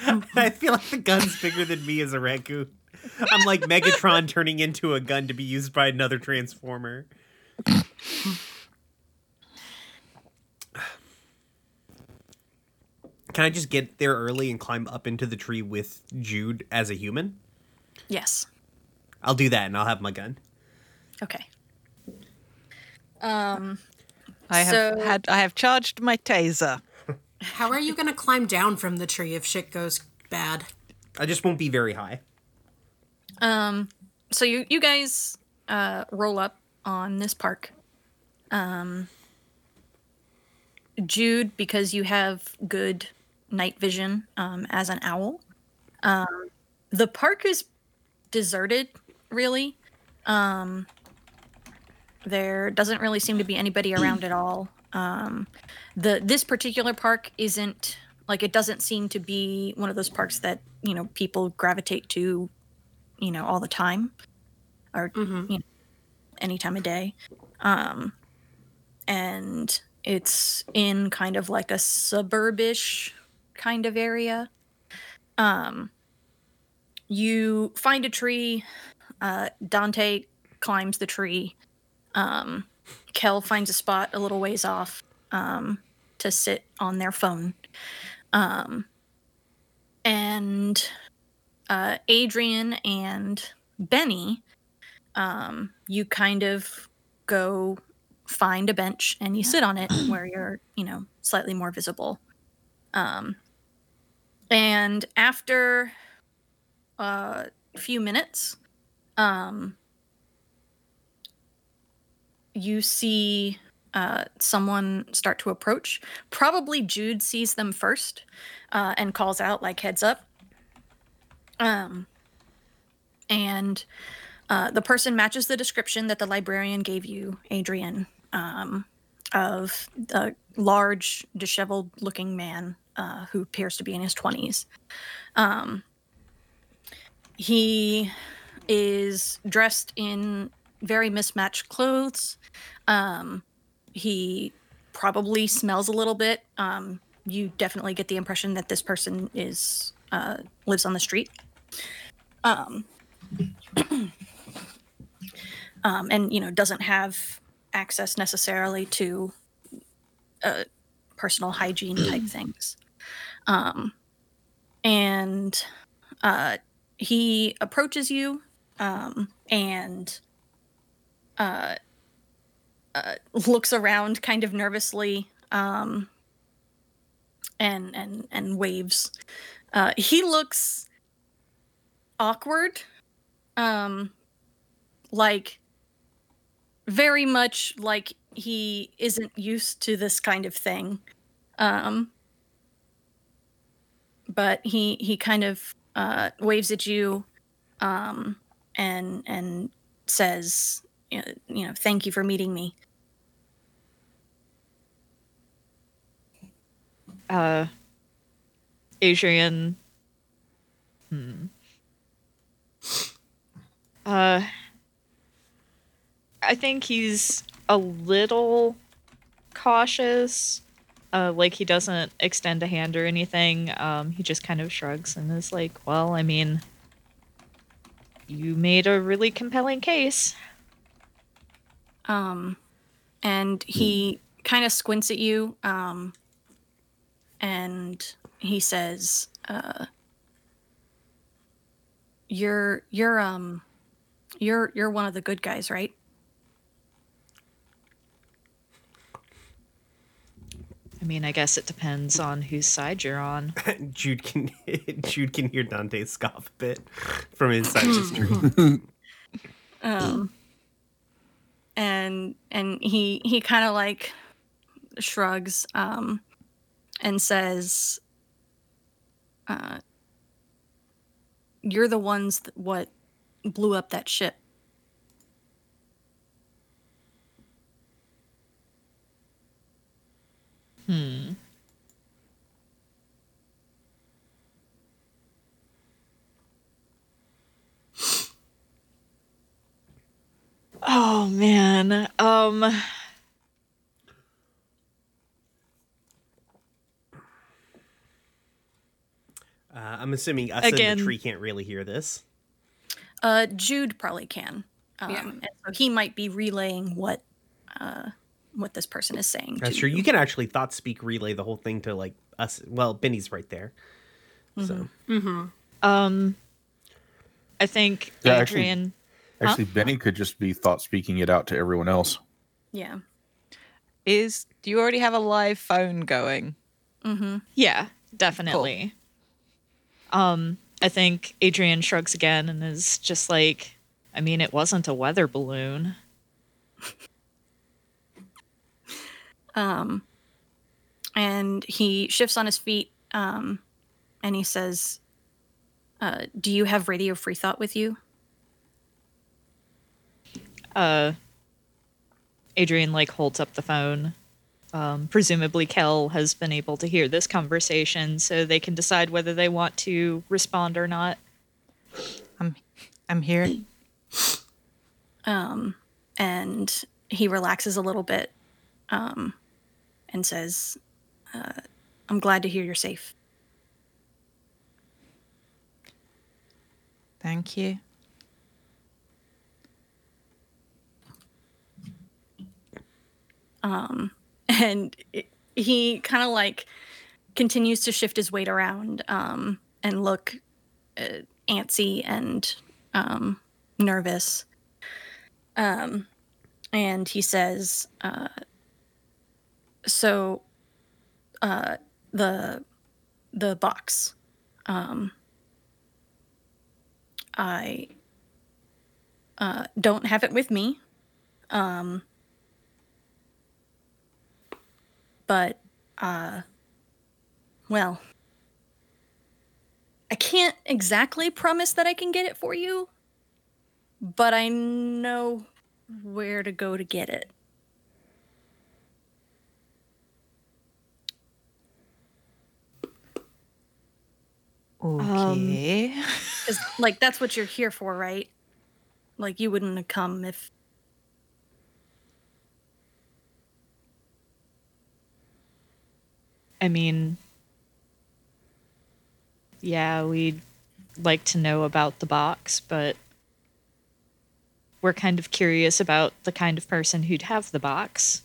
Speaker 2: I feel like the gun's bigger than me as a raccoon. I'm like Megatron turning into a gun to be used by another Transformer. Can I just get there early and climb up into the tree with Jude as a human?
Speaker 1: Yes.
Speaker 2: I'll do that and I'll have my gun.
Speaker 1: Okay. Um.
Speaker 5: I have
Speaker 1: So-
Speaker 5: had I have charged my taser.
Speaker 3: How are you going to climb down from the tree if shit goes bad?
Speaker 2: I just won't be very high.
Speaker 1: Um. So you you guys uh roll up on this park. Um. Jude, because you have good night vision um, as an owl, um, the park is deserted. Really, um, there doesn't really seem to be anybody around at all. Um, the this particular park isn't like it doesn't seem to be one of those parks that you know people gravitate to, you know, all the time, or
Speaker 3: Mm-hmm.
Speaker 1: you know, any time of day. Um, and it's in kind of like a suburbish kind of area. Um, you find a tree. Uh, Dante climbs the tree. Um, Kel finds a spot a little ways off um, to sit on their phone. Um, and uh, Adrian and Benny, um, you kind of go find a bench and you sit on it where you're, you know, slightly more visible. Um, and after uh, a few minutes, um, you see uh, someone start to approach. Probably Jude sees them first uh, and calls out, like, heads up. Um, and uh, the person matches the description that the librarian gave you, Adrian, um, of the large, disheveled looking man uh, who appears to be in his 20s. Um, he is dressed in very mismatched clothes. Um, he probably smells a little bit. Um, you definitely get the impression that this person is uh, lives on the street. Um, um, and you know doesn't have access necessarily to uh, personal hygiene type things. Um, and uh, he approaches you um, and uh, uh, looks around kind of nervously um, and and and waves. Uh, he looks awkward, um, like very much like he isn't used to this kind of thing. Um, but he he kind of uh, waves at you um, and and says, you know, thank you for meeting me.
Speaker 4: uh Adrian. Hmm. Uh I think he's a little cautious. Uh like he doesn't extend a hand or anything. Um he just kind of shrugs and is like well I mean you made a really compelling case
Speaker 1: Um, and he kind of squints at you, um, and he says, uh, "You're you're um, you're you're one of the good guys, right?"
Speaker 4: I mean I guess it depends on whose side you're on
Speaker 2: Jude can Jude can hear Dante scoff a bit from inside his street.
Speaker 1: um and and he he kind of like shrugs um and says uh you're the ones what blew up that ship.
Speaker 4: Oh man. Um
Speaker 2: Uh, I'm assuming us in
Speaker 4: Again-
Speaker 2: the tree can't really hear this.
Speaker 1: Uh, Jude probably can. Um,
Speaker 3: Yeah.
Speaker 1: and so he might be relaying what uh, what this person is saying.
Speaker 2: That's
Speaker 1: to
Speaker 2: true. You can actually thought speak relay the whole thing to like us. Well, Benny's right there. So
Speaker 4: um I think
Speaker 6: Yeah, actually-
Speaker 4: Adrian
Speaker 6: Actually, Benny could just be thought speaking it out to everyone else.
Speaker 1: Yeah.
Speaker 5: Is do you already have a live phone going? Mm-hmm.
Speaker 4: Yeah, definitely. Um, I think Adrian shrugs again and is just like, I mean, it wasn't a weather balloon.
Speaker 1: Um, and he shifts on his feet um, and he says, uh, Do you have Radio Free Thought with you?
Speaker 4: Uh, Adrian like holds up the phone. Um, presumably, Kel has been able to hear this conversation, so they can decide whether they want to respond or not.
Speaker 5: I'm I'm here.
Speaker 1: Um, and he relaxes a little bit um, and says, uh, I'm glad to hear you're safe.
Speaker 5: Thank you.
Speaker 1: and it- he kind of like continues to shift his weight around um, and look uh, antsy and um, nervous. Um, and he says, uh, "So, uh, the the box, um, I uh, don't have it with me." Um, but uh well i can't exactly promise that i can get it for you but i know where to go to get it
Speaker 5: Okay.
Speaker 1: Cuz like that's what you're here for right like you wouldn't have come if
Speaker 4: I mean, yeah, we'd like to know about the box, but we're kind of curious about the kind of person who'd have the box.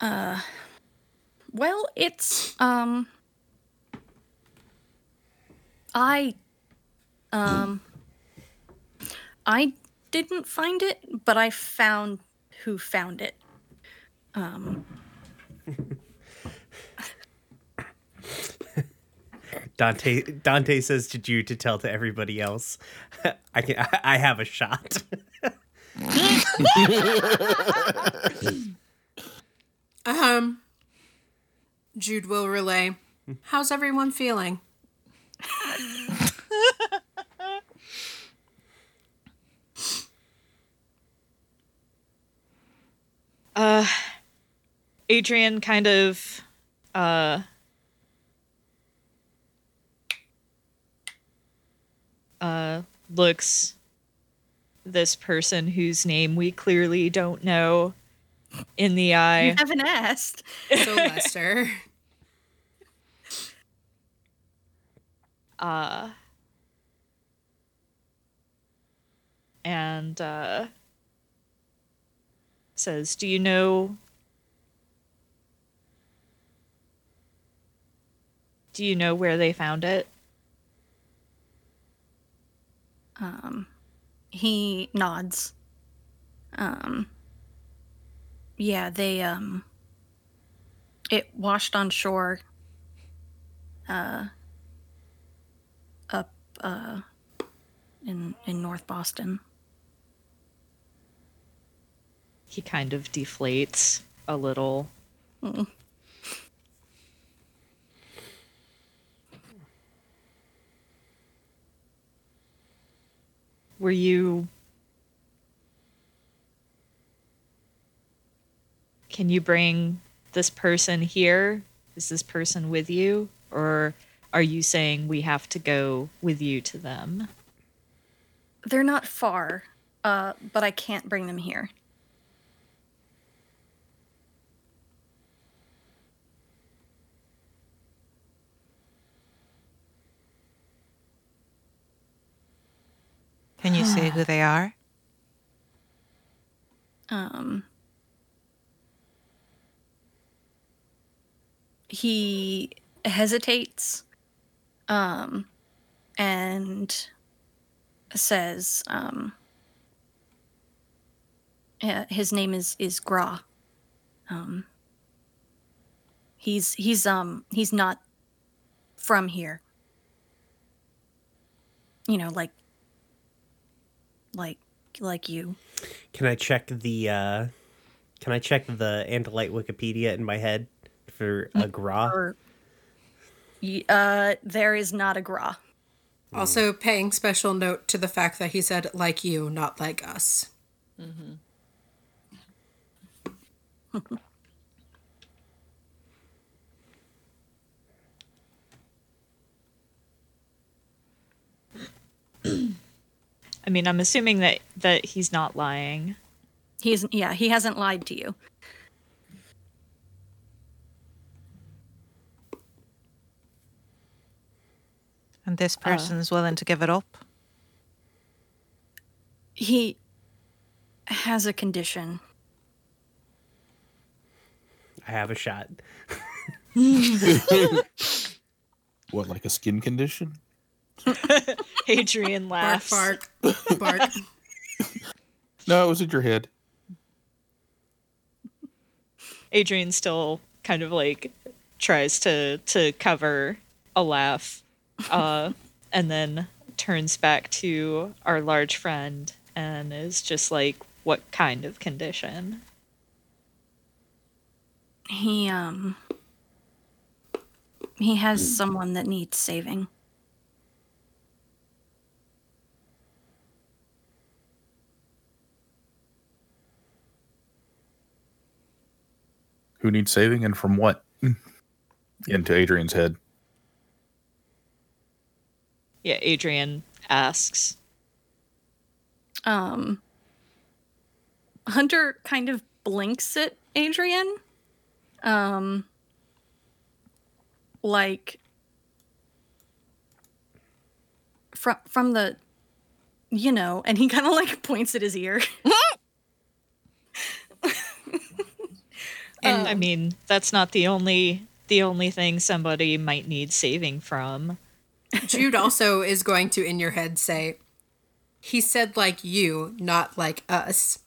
Speaker 1: Uh, well it's um i um i didn't find it but i found who found it
Speaker 2: Dante Dante says to Jude to tell to everybody else. I can. I, I have a shot.
Speaker 3: Um, Jude will relay. How's everyone feeling?
Speaker 4: Adrian kind of uh uh looks this person whose name we clearly don't know in the
Speaker 1: you
Speaker 4: eye.
Speaker 1: haven't asked
Speaker 3: So Lester.
Speaker 4: uh and uh says, "Do you know Do you know where they found it?"
Speaker 1: Um, he nods. Um, yeah, they um, it washed on shore. Uh, up uh, in in North Boston
Speaker 4: he kind of deflates a little. Mm. Were you. Can you bring this person here? Is this person with you? Or are you saying we have to go with you to them?
Speaker 1: They're not far, uh, but I can't bring them here.
Speaker 5: Can you say who they are?
Speaker 1: Um, he hesitates um, and says um, uh, his name is is Gra. Um, he's he's um he's not from here. You know, like like like you.
Speaker 2: Can I check the uh can I check the Andalite Wikipedia in my head for a gra?
Speaker 1: Or, uh, there is not a Gra.
Speaker 3: Also, paying special note to the fact that he said like you, not like us.
Speaker 4: I mean, I'm assuming that that he's not lying.
Speaker 1: He's yeah, he hasn't lied to you.
Speaker 5: And this uh. person is willing to give it up?
Speaker 1: He has a condition.
Speaker 2: I have a shot.
Speaker 6: What, like a skin condition?
Speaker 4: Adrian
Speaker 3: Bark,
Speaker 4: laughs.
Speaker 3: bark, bark.
Speaker 6: No, it was in your head.
Speaker 4: Adrian still kind of like tries to to cover a laugh, uh, and then turns back to our large friend and is just like, "What kind of condition?"
Speaker 1: He um he has someone that needs saving.
Speaker 6: Who needs saving and from what? Into Adrian's head.
Speaker 4: Yeah, Adrian asks.
Speaker 1: Um Hunter kind of blinks at Adrian. Um like from from the you know, and he kind of like points at his ear.
Speaker 4: And I mean, that's not the only the only thing somebody might need saving from.
Speaker 3: Jude also is going to, in your head, say, he said like you, not like us.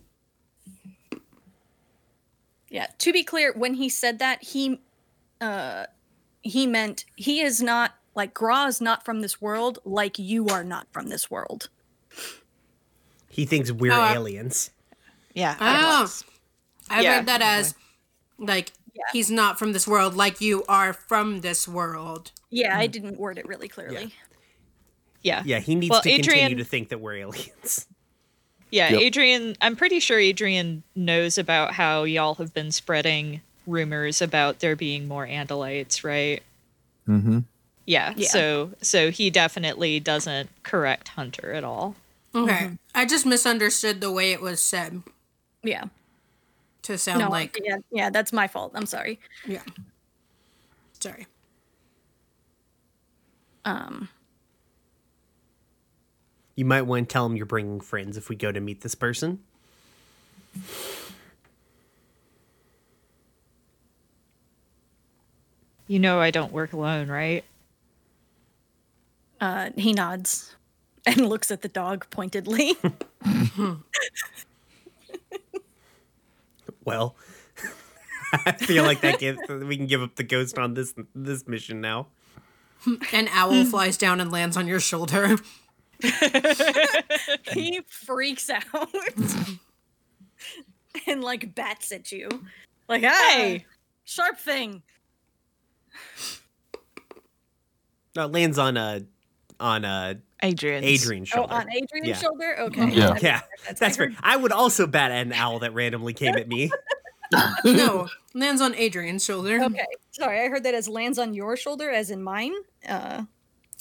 Speaker 1: Yeah, to be clear, when he said that, he uh he meant he is not like Gra is not from this world, like you are not from this world.
Speaker 2: He thinks we're
Speaker 3: I-
Speaker 2: aliens.
Speaker 5: Yeah.
Speaker 3: Oh, I
Speaker 4: Yeah.
Speaker 3: read that as like he's not from this world, like you are from this world.
Speaker 1: Yeah, I didn't word it really clearly.
Speaker 4: Yeah.
Speaker 2: Yeah, he needs
Speaker 4: Well,
Speaker 2: to
Speaker 4: Adrian-
Speaker 2: continue to think that we're aliens.
Speaker 4: Yeah,
Speaker 6: Yep.
Speaker 4: Adrian, I'm pretty sure Adrian knows about how y'all have been spreading rumors about there being more Andalites, right?
Speaker 6: Mm-hmm.
Speaker 4: Yeah,
Speaker 1: Yeah.
Speaker 4: So so he definitely doesn't correct Hunter at all.
Speaker 3: Okay. I just misunderstood the way it was said
Speaker 1: Yeah.
Speaker 3: To sound
Speaker 1: No,
Speaker 3: like
Speaker 1: yeah, yeah, that's my fault. I'm sorry.
Speaker 3: yeah. Sorry.
Speaker 1: Um
Speaker 2: You might want to tell him you're bringing friends if we go to meet this person.
Speaker 4: You know I don't work alone, right?
Speaker 1: uh he nods and looks at the dog pointedly.
Speaker 2: Well, I feel like that gives we can give up the ghost on this this mission now.
Speaker 3: An owl flies down and lands on your shoulder.
Speaker 1: he freaks out and like bats at you. Like, ah,
Speaker 4: Hey!
Speaker 1: sharp thing.
Speaker 2: No, it lands on uh, on uh
Speaker 5: Adrian.
Speaker 2: Adrian's
Speaker 1: Oh,
Speaker 2: shoulder.
Speaker 1: on Adrian's
Speaker 2: Yeah.
Speaker 1: shoulder? Okay.
Speaker 6: Yeah.
Speaker 1: I
Speaker 2: Yeah,
Speaker 1: that's,
Speaker 2: That's
Speaker 1: I
Speaker 2: fair. I would also bat at an owl that randomly came at me.
Speaker 3: no, lands on Adrian's shoulder.
Speaker 1: Okay. Sorry, I heard that as lands on your shoulder, as in mine. Uh,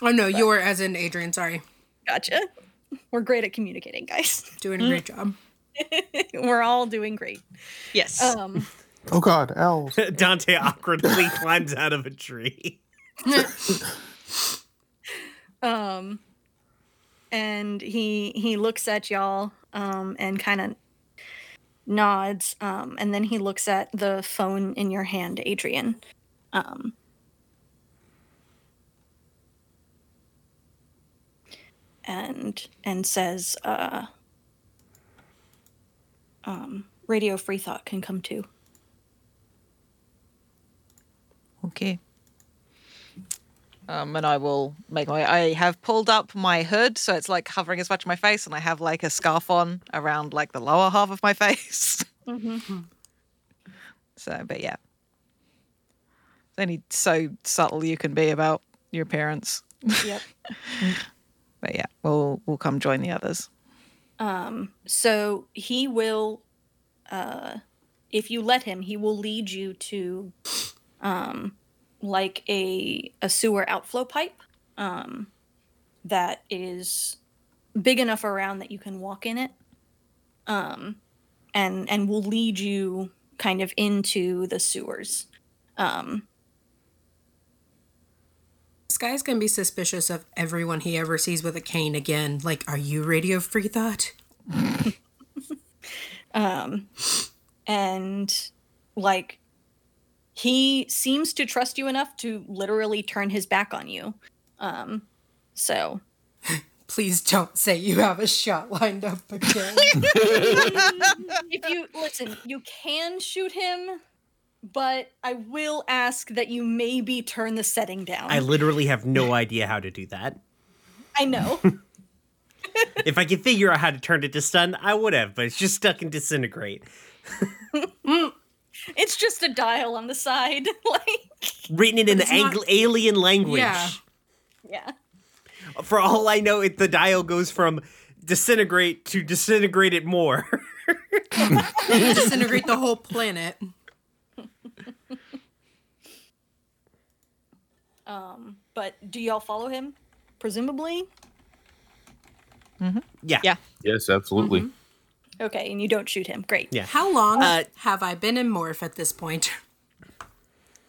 Speaker 3: Oh no, you're as in Adrian. Sorry,
Speaker 1: gotcha. We're great at communicating, guys.
Speaker 3: doing a great job.
Speaker 1: We're all doing great.
Speaker 4: Yes.
Speaker 1: Um,
Speaker 6: Oh God, owls.
Speaker 2: Dante awkwardly climbs out of a tree.
Speaker 1: Um, and he he looks at y'all um, and kind of nods, um, and then he looks at the phone in your hand, Adrian. Um, and and says, uh, um, "Radio Free Thought can come too."
Speaker 5: Okay. Um, and I will make my. I have pulled up my hood, so it's like covering as much of my face, and I have like a scarf on around like the lower half of my face. so, but yeah, it's only so subtle you can be about your appearance.
Speaker 1: Yep.
Speaker 5: But yeah, we'll we'll come join the others.
Speaker 1: Um, so he will, uh, if you let him, he will lead you to, um, like a a sewer outflow pipe, um, that is big enough around that you can walk in it, um, and and will lead you kind of into the sewers. Um,
Speaker 3: This guy's gonna be suspicious of everyone he ever sees with a cane again. Like, are you Radio Free Thought?
Speaker 1: um, and like he seems to trust you enough to literally turn his back on you um so
Speaker 3: Please don't say you have a shot lined up again.
Speaker 1: if you listen you can shoot him but i will ask that you maybe turn the setting down
Speaker 2: I literally have no idea how to do that.
Speaker 1: I know
Speaker 2: If I could figure out how to turn it to stun, I would have, but it's just stuck in disintegrate.
Speaker 1: It's just a dial on the side like
Speaker 2: Written in an
Speaker 3: it's not-
Speaker 2: ang- alien language.
Speaker 3: Yeah.
Speaker 1: yeah
Speaker 2: For all I know, it, the dial goes from disintegrate to disintegrate it more.
Speaker 3: Disintegrate the whole planet.
Speaker 1: um but do y'all follow him presumably Mm-hmm.
Speaker 2: yeah.
Speaker 4: Yeah.
Speaker 6: Yes, absolutely.
Speaker 1: Okay and you don't shoot him great
Speaker 2: Yeah.
Speaker 3: How long
Speaker 2: Uh,
Speaker 3: have I been in Morph at this point?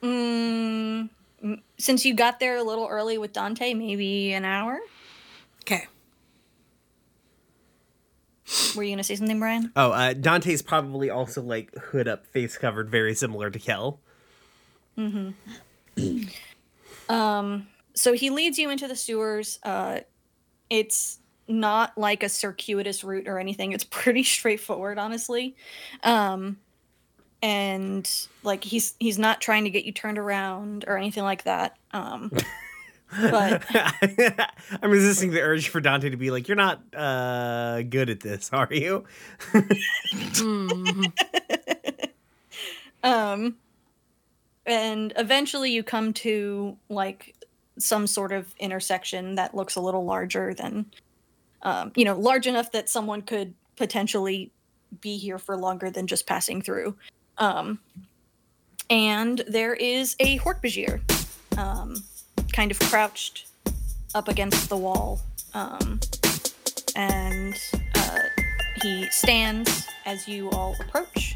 Speaker 1: Mm, since you got there a little early with Dante, maybe an hour.
Speaker 3: Okay.
Speaker 1: Were you gonna say something, Brian?
Speaker 2: Oh, uh, Dante's probably also like hood up, face covered, very similar to Kel. Mm-hmm.
Speaker 1: um, so he leads you into the sewers. Uh, it's not like a circuitous route or anything. It's pretty straightforward, honestly. Um, and like he's he's not trying to get you turned around or anything like that. Um, but
Speaker 2: I'm resisting the urge for Dante to be like, "You're not uh, good at this, are you?"
Speaker 1: um and eventually you come to like some sort of intersection that looks a little larger than um you know large enough that someone could potentially be here for longer than just passing through. Um and there is a hork-bajir um kind of crouched up against the wall um and uh he stands as you all approach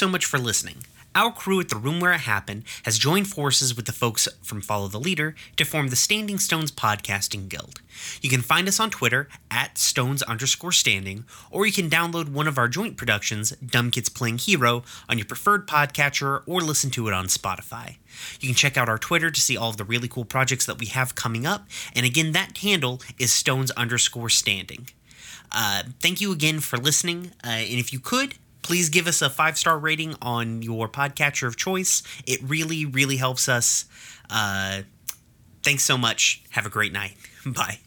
Speaker 7: so much for listening. Our crew at the Room Where It Happened has joined forces with the folks from Follow the Leader to form the Standing Stones Podcasting Guild. You can find us on Twitter at Stones underscore standing, or you can download one of our joint productions, Dumb Kids Playing Hero, on your preferred podcatcher or listen to it on Spotify. You can check out our Twitter to see all of the really cool projects that we have coming up, and again, that handle is Stones underscore standing. Uh, thank you again for listening, uh, and if you could, please give us a five star rating on your podcatcher of choice. It really, really helps us. Uh, thanks so much. Have a great night. Bye.